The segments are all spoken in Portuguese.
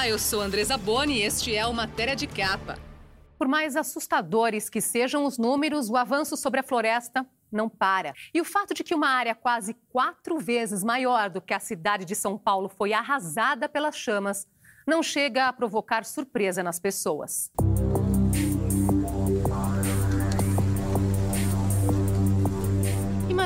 Olá, eu sou Andresa Boni e este é o Matéria de Capa. Por mais assustadores que sejam os números, o avanço sobre a floresta não para. E o fato de que uma área quase quatro vezes maior do que a cidade de São Paulo foi arrasada pelas chamas não chega a provocar surpresa nas pessoas.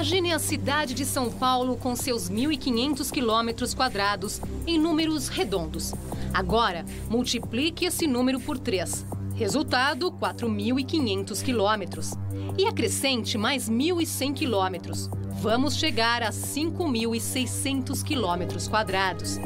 Imagine a cidade de São Paulo com seus 1.500 quilômetros quadrados em números redondos. Agora, multiplique esse número por três. Resultado, 4.500 quilômetros. E acrescente mais 1.100 quilômetros. Vamos chegar a 5.600 quilômetros quadrados.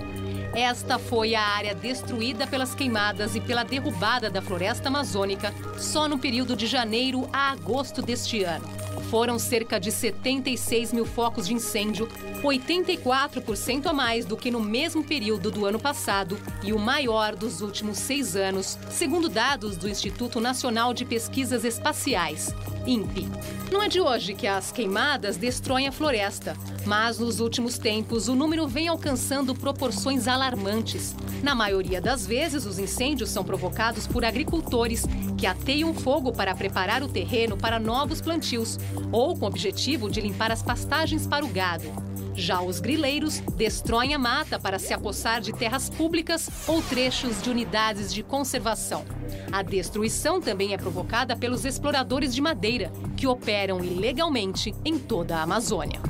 Esta foi a área destruída pelas queimadas e pela derrubada da floresta amazônica só no período de janeiro a agosto deste ano. Foram cerca de 76 mil focos de incêndio, 84% a mais do que no mesmo período do ano passado e o maior dos últimos seis anos, segundo dados do Instituto Nacional de Pesquisas Espaciais, INPE. Não é de hoje que as queimadas destroem a floresta, mas nos últimos tempos o número vem alcançando proporções alarmantes. Na maioria das vezes, os incêndios são provocados por agricultores que ateiam fogo para preparar o terreno para novos plantios ou com o objetivo de limpar as pastagens para o gado. Já os grileiros destroem a mata para se apossar de terras públicas ou trechos de unidades de conservação. A destruição também é provocada pelos exploradores de madeira, que operam ilegalmente em toda a Amazônia.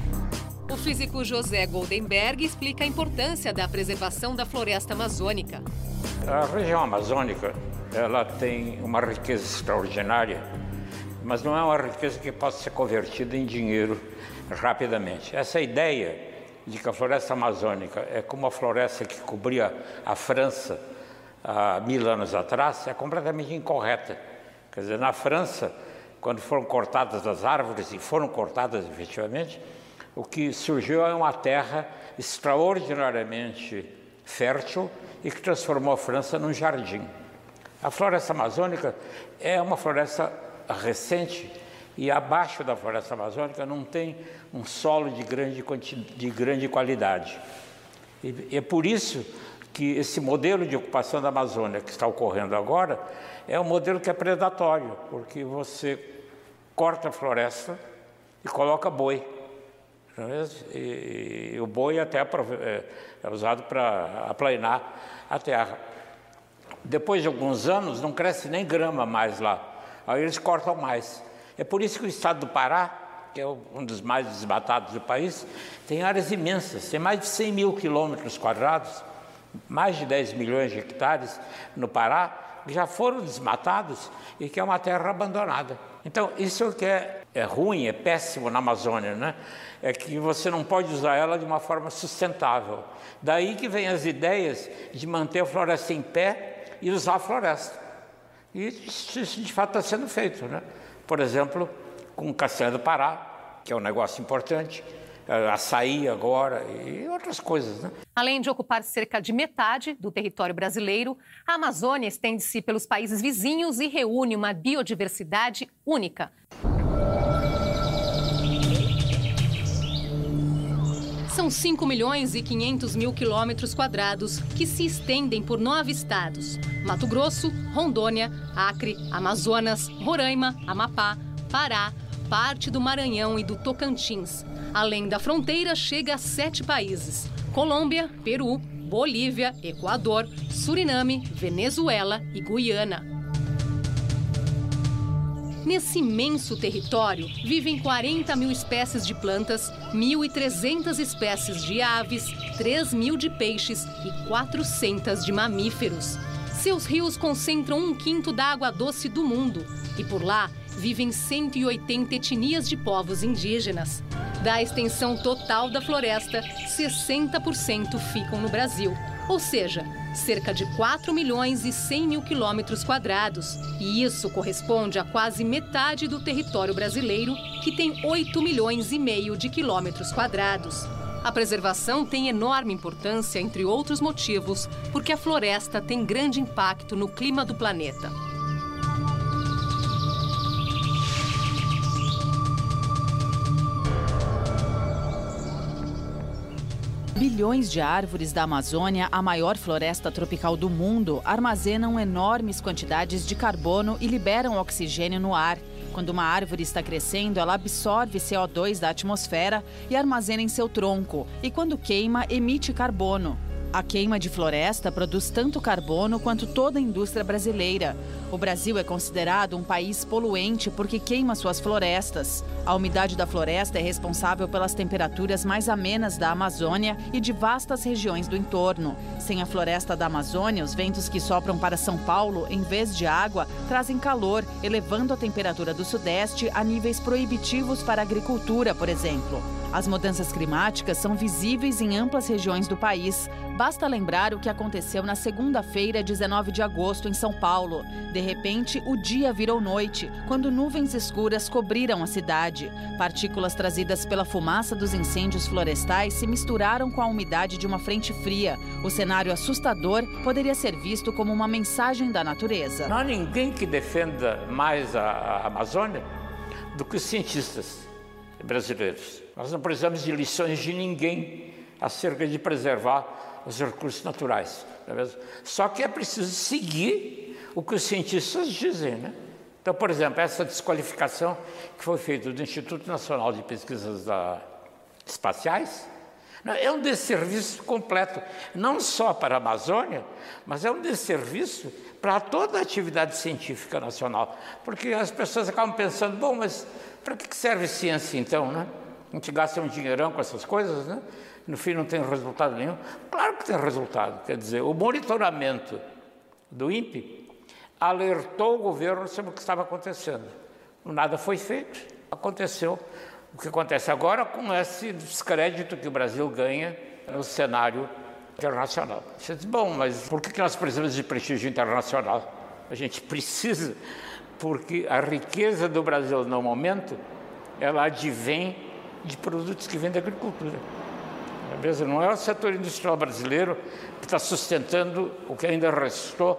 O físico José Goldenberg explica a importância da preservação da floresta amazônica. A região amazônica ela tem uma riqueza extraordinária, mas não é uma riqueza que possa ser convertida em dinheiro rapidamente. Essa ideia de que a floresta amazônica é como a floresta que cobria a França há mil anos atrás é completamente incorreta. Quer dizer, na França, quando foram cortadas as árvores, e foram cortadas efetivamente, o que surgiu é uma terra extraordinariamente fértil e que transformou a França num jardim. A floresta amazônica é uma floresta recente e abaixo da floresta amazônica não tem um solo de grande, de grande qualidade. E é por isso que esse modelo de ocupação da Amazônia que está ocorrendo agora é um modelo que é predatório, porque você corta a floresta e coloca boi. É e, e o boi até é, é usado para aplainar a terra. Depois de alguns anos, não cresce nem grama mais lá. Aí eles cortam mais. É por isso que o estado do Pará, que é um dos mais desmatados do país, tem áreas imensas, tem mais de 100 mil quilômetros quadrados, mais de 10 milhões de hectares no Pará, que já foram desmatados e que é uma terra abandonada. Então, isso que é, é ruim, é péssimo na Amazônia, né? É que você não pode usar ela de uma forma sustentável. Daí que vem as ideias de manter a floresta em pé e usar a floresta. E isso de fato está sendo feito. Né? Por exemplo, com Castanha do Pará, que é um negócio importante, é, açaí agora e outras coisas. Né? Além de ocupar cerca de metade do território brasileiro, a Amazônia estende-se pelos países vizinhos e reúne uma biodiversidade única. São 5 milhões e 500 mil quilômetros quadrados que se estendem por nove estados: Mato Grosso, Rondônia, Acre, Amazonas, Roraima, Amapá, Pará, parte do Maranhão e do Tocantins. Além da fronteira, chega a sete países: Colômbia, Peru, Bolívia, Equador, Suriname, Venezuela e Guiana. Nesse imenso território vivem 40 mil espécies de plantas, 1.300 espécies de aves, 3 mil de peixes e 400 de mamíferos. Seus rios concentram um quinto da água doce do mundo e por lá vivem 180 etnias de povos indígenas. Da extensão total da floresta, 60% ficam no Brasil, ou seja, cerca de 4 milhões e 100 mil quilômetros quadrados. E isso corresponde a quase metade do território brasileiro, que tem 8 milhões e meio de quilômetros quadrados. A preservação tem enorme importância, entre outros motivos, porque a floresta tem grande impacto no clima do planeta. Milhões de árvores da Amazônia, a maior floresta tropical do mundo, armazenam enormes quantidades de carbono e liberam oxigênio no ar. Quando uma árvore está crescendo, ela absorve CO2 da atmosfera e armazena em seu tronco, e quando queima, emite carbono. A queima de floresta produz tanto carbono quanto toda a indústria brasileira. O Brasil é considerado um país poluente porque queima suas florestas. A umidade da floresta é responsável pelas temperaturas mais amenas da Amazônia e de vastas regiões do entorno. Sem a floresta da Amazônia, os ventos que sopram para São Paulo, em vez de água, trazem calor, elevando a temperatura do Sudeste a níveis proibitivos para a agricultura, por exemplo. As mudanças climáticas são visíveis em amplas regiões do país. Basta lembrar o que aconteceu na segunda-feira, 19 de agosto, em São Paulo. De repente, o dia virou noite, quando nuvens escuras cobriram a cidade. Partículas trazidas pela fumaça dos incêndios florestais se misturaram com a umidade de uma frente fria. O cenário assustador poderia ser visto como uma mensagem da natureza. Não há ninguém que defenda mais a Amazônia do que os cientistas brasileiros. Nós não precisamos de lições de ninguém acerca de preservar os recursos naturais. É Só que é preciso seguir o que os cientistas dizem. Né? Então, por exemplo, essa desqualificação que foi feita do Instituto Nacional de Pesquisas da... Espaciais é um desserviço completo, não só para a Amazônia, mas é um desserviço para toda a atividade científica nacional. Porque as pessoas acabam pensando, bom, mas para que serve ciência então, né? A gente gasta um dinheirão com essas coisas, né? No fim não tem resultado nenhum. Claro que tem resultado. Quer dizer, o monitoramento do INPE alertou o governo sobre o que estava acontecendo. Nada foi feito. Aconteceu o que acontece agora com esse descrédito que o Brasil ganha no cenário internacional. Você diz, bom, mas por que nós precisamos de prestígio internacional? A gente precisa porque a riqueza do Brasil no momento ela advém de produtos que vêm da agricultura. Não é o setor industrial brasileiro que está sustentando o que ainda restou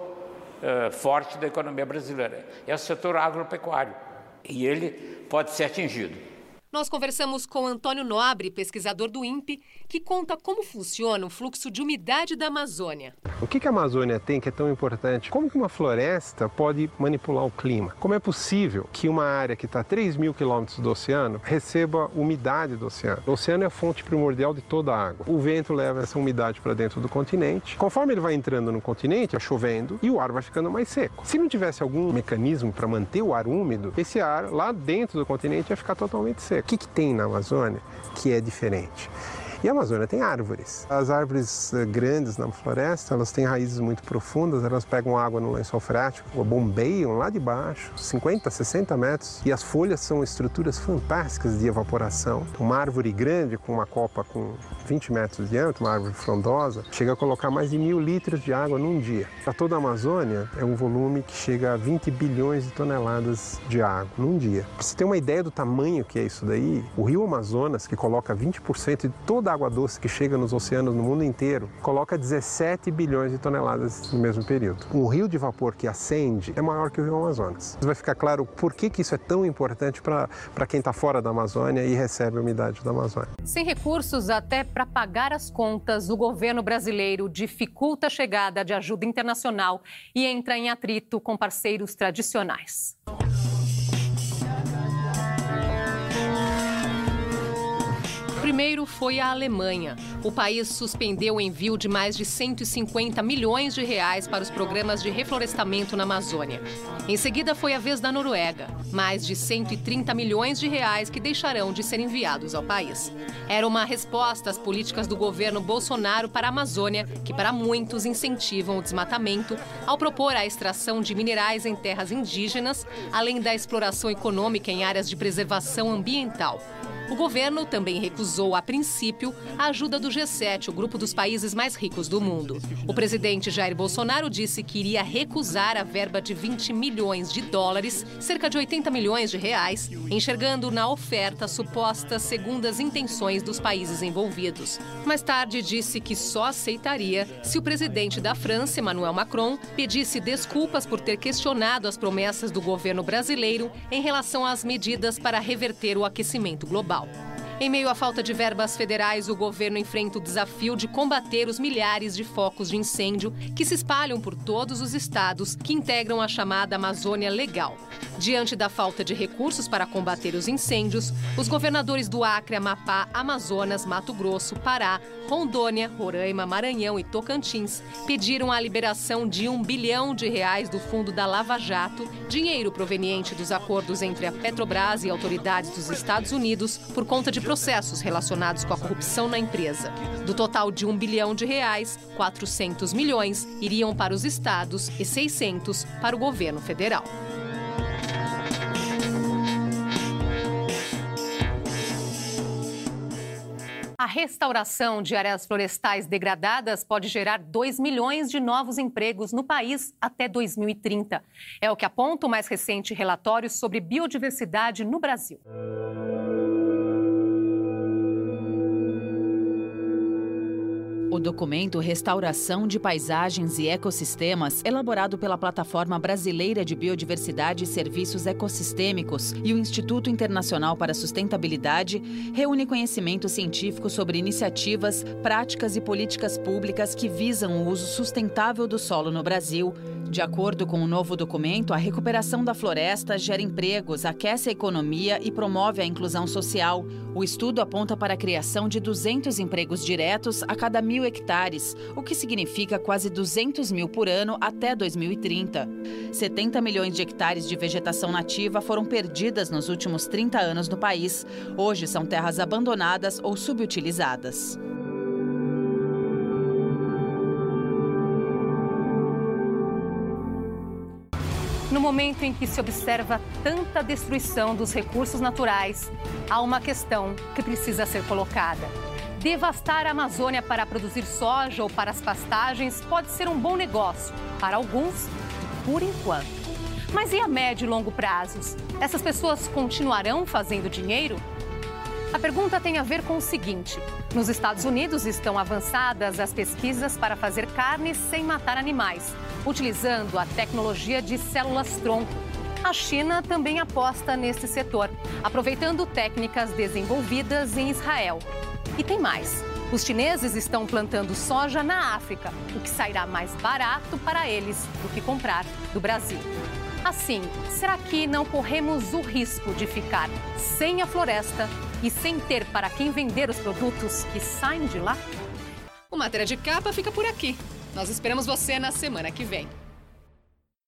uh, forte da economia brasileira. É o setor agropecuário. E ele pode ser atingido. Nós conversamos com Antônio Nobre, pesquisador do INPE, que conta como funciona o fluxo de umidade da Amazônia. O que a Amazônia tem que é tão importante? Como que uma floresta pode manipular o clima? Como é possível que uma área que está a 3 mil quilômetros do oceano receba umidade do oceano? O oceano é a fonte primordial de toda a água. O vento leva essa umidade para dentro do continente. Conforme ele vai entrando no continente, vai chovendo e o ar vai ficando mais seco. Se não tivesse algum mecanismo para manter o ar úmido, esse ar lá dentro do continente ia ficar totalmente seco. O que, que tem na Amazônia que é diferente? E a Amazônia tem árvores. As árvores eh, grandes na floresta, elas têm raízes muito profundas, elas pegam água no lençol freático, bombeiam lá de baixo, 50, 60 metros, e as folhas são estruturas fantásticas de evaporação. Uma árvore grande, com uma copa com 20 metros de diâmetro, uma árvore frondosa, chega a colocar mais de mil litros de água num dia. Para toda a Amazônia, é um volume que chega a 20 bilhões de toneladas de água num dia. Para você ter uma ideia do tamanho que é isso daí, o rio Amazonas, que coloca 20% de toda a água doce que chega nos oceanos no mundo inteiro coloca 17 bilhões de toneladas no mesmo período. Um rio de vapor que acende é maior que o rio Amazonas. Vai ficar claro por que, que isso é tão importante para quem está fora da Amazônia e recebe a umidade da Amazônia. Sem recursos até para pagar as contas, o governo brasileiro dificulta a chegada de ajuda internacional e entra em atrito com parceiros tradicionais. Primeiro foi a Alemanha. O país suspendeu o envio de mais de 150 milhões de reais para os programas de reflorestamento na Amazônia. Em seguida foi a vez da Noruega, mais de 130 milhões de reais que deixarão de ser enviados ao país. Era uma resposta às políticas do governo Bolsonaro para a Amazônia, que para muitos incentivam o desmatamento, ao propor a extração de minerais em terras indígenas, além da exploração econômica em áreas de preservação ambiental. O governo também recusou, a princípio, a ajuda do G7, o grupo dos países mais ricos do mundo. O presidente Jair Bolsonaro disse que iria recusar a verba de 20 milhões de dólares, cerca de 80 milhões de reais, enxergando na oferta supostas segundas intenções dos países envolvidos. Mais tarde disse que só aceitaria se o presidente da França, Emmanuel Macron, pedisse desculpas por ter questionado as promessas do governo brasileiro em relação às medidas para reverter o aquecimento global. 岛。Em meio à falta de verbas federais, o governo enfrenta o desafio de combater os milhares de focos de incêndio que se espalham por todos os estados que integram a chamada Amazônia Legal. Diante da falta de recursos para combater os incêndios, os governadores do Acre, Amapá, Amazonas, Mato Grosso, Pará, Rondônia, Roraima, Maranhão e Tocantins pediram a liberação de um bilhão de reais do fundo da Lava Jato, dinheiro proveniente dos acordos entre a Petrobras e autoridades dos Estados Unidos por conta de processos relacionados com a corrupção na empresa. Do total de um bilhão de reais, 400 milhões iriam para os estados e 600 para o governo federal. A restauração de áreas florestais degradadas pode gerar 2 milhões de novos empregos no país até 2030. É o que aponta o mais recente relatório sobre biodiversidade no Brasil. O documento Restauração de Paisagens e Ecossistemas, elaborado pela Plataforma Brasileira de Biodiversidade e Serviços Ecossistêmicos e o Instituto Internacional para a Sustentabilidade, reúne conhecimento científico sobre iniciativas, práticas e políticas públicas que visam o uso sustentável do solo no Brasil. De acordo com o novo documento, a recuperação da floresta gera empregos, aquece a economia e promove a inclusão social. O estudo aponta para a criação de 200 empregos diretos a cada mil hectares, o que significa quase 200 mil por ano até 2030. 70 milhões de hectares de vegetação nativa foram perdidas nos últimos 30 anos no país. Hoje são terras abandonadas ou subutilizadas. No momento em que se observa tanta destruição dos recursos naturais, há uma questão que precisa ser colocada. Devastar a Amazônia para produzir soja ou para as pastagens pode ser um bom negócio para alguns por enquanto. Mas e a médio e longo prazos? Essas pessoas continuarão fazendo dinheiro? A pergunta tem a ver com o seguinte: nos Estados Unidos estão avançadas as pesquisas para fazer carne sem matar animais, utilizando a tecnologia de células-tronco. A China também aposta nesse setor, aproveitando técnicas desenvolvidas em Israel. E tem mais. Os chineses estão plantando soja na África, o que sairá mais barato para eles do que comprar do Brasil. Assim, será que não corremos o risco de ficar sem a floresta e sem ter para quem vender os produtos que saem de lá? O Matéria de Capa fica por aqui. Nós esperamos você na semana que vem.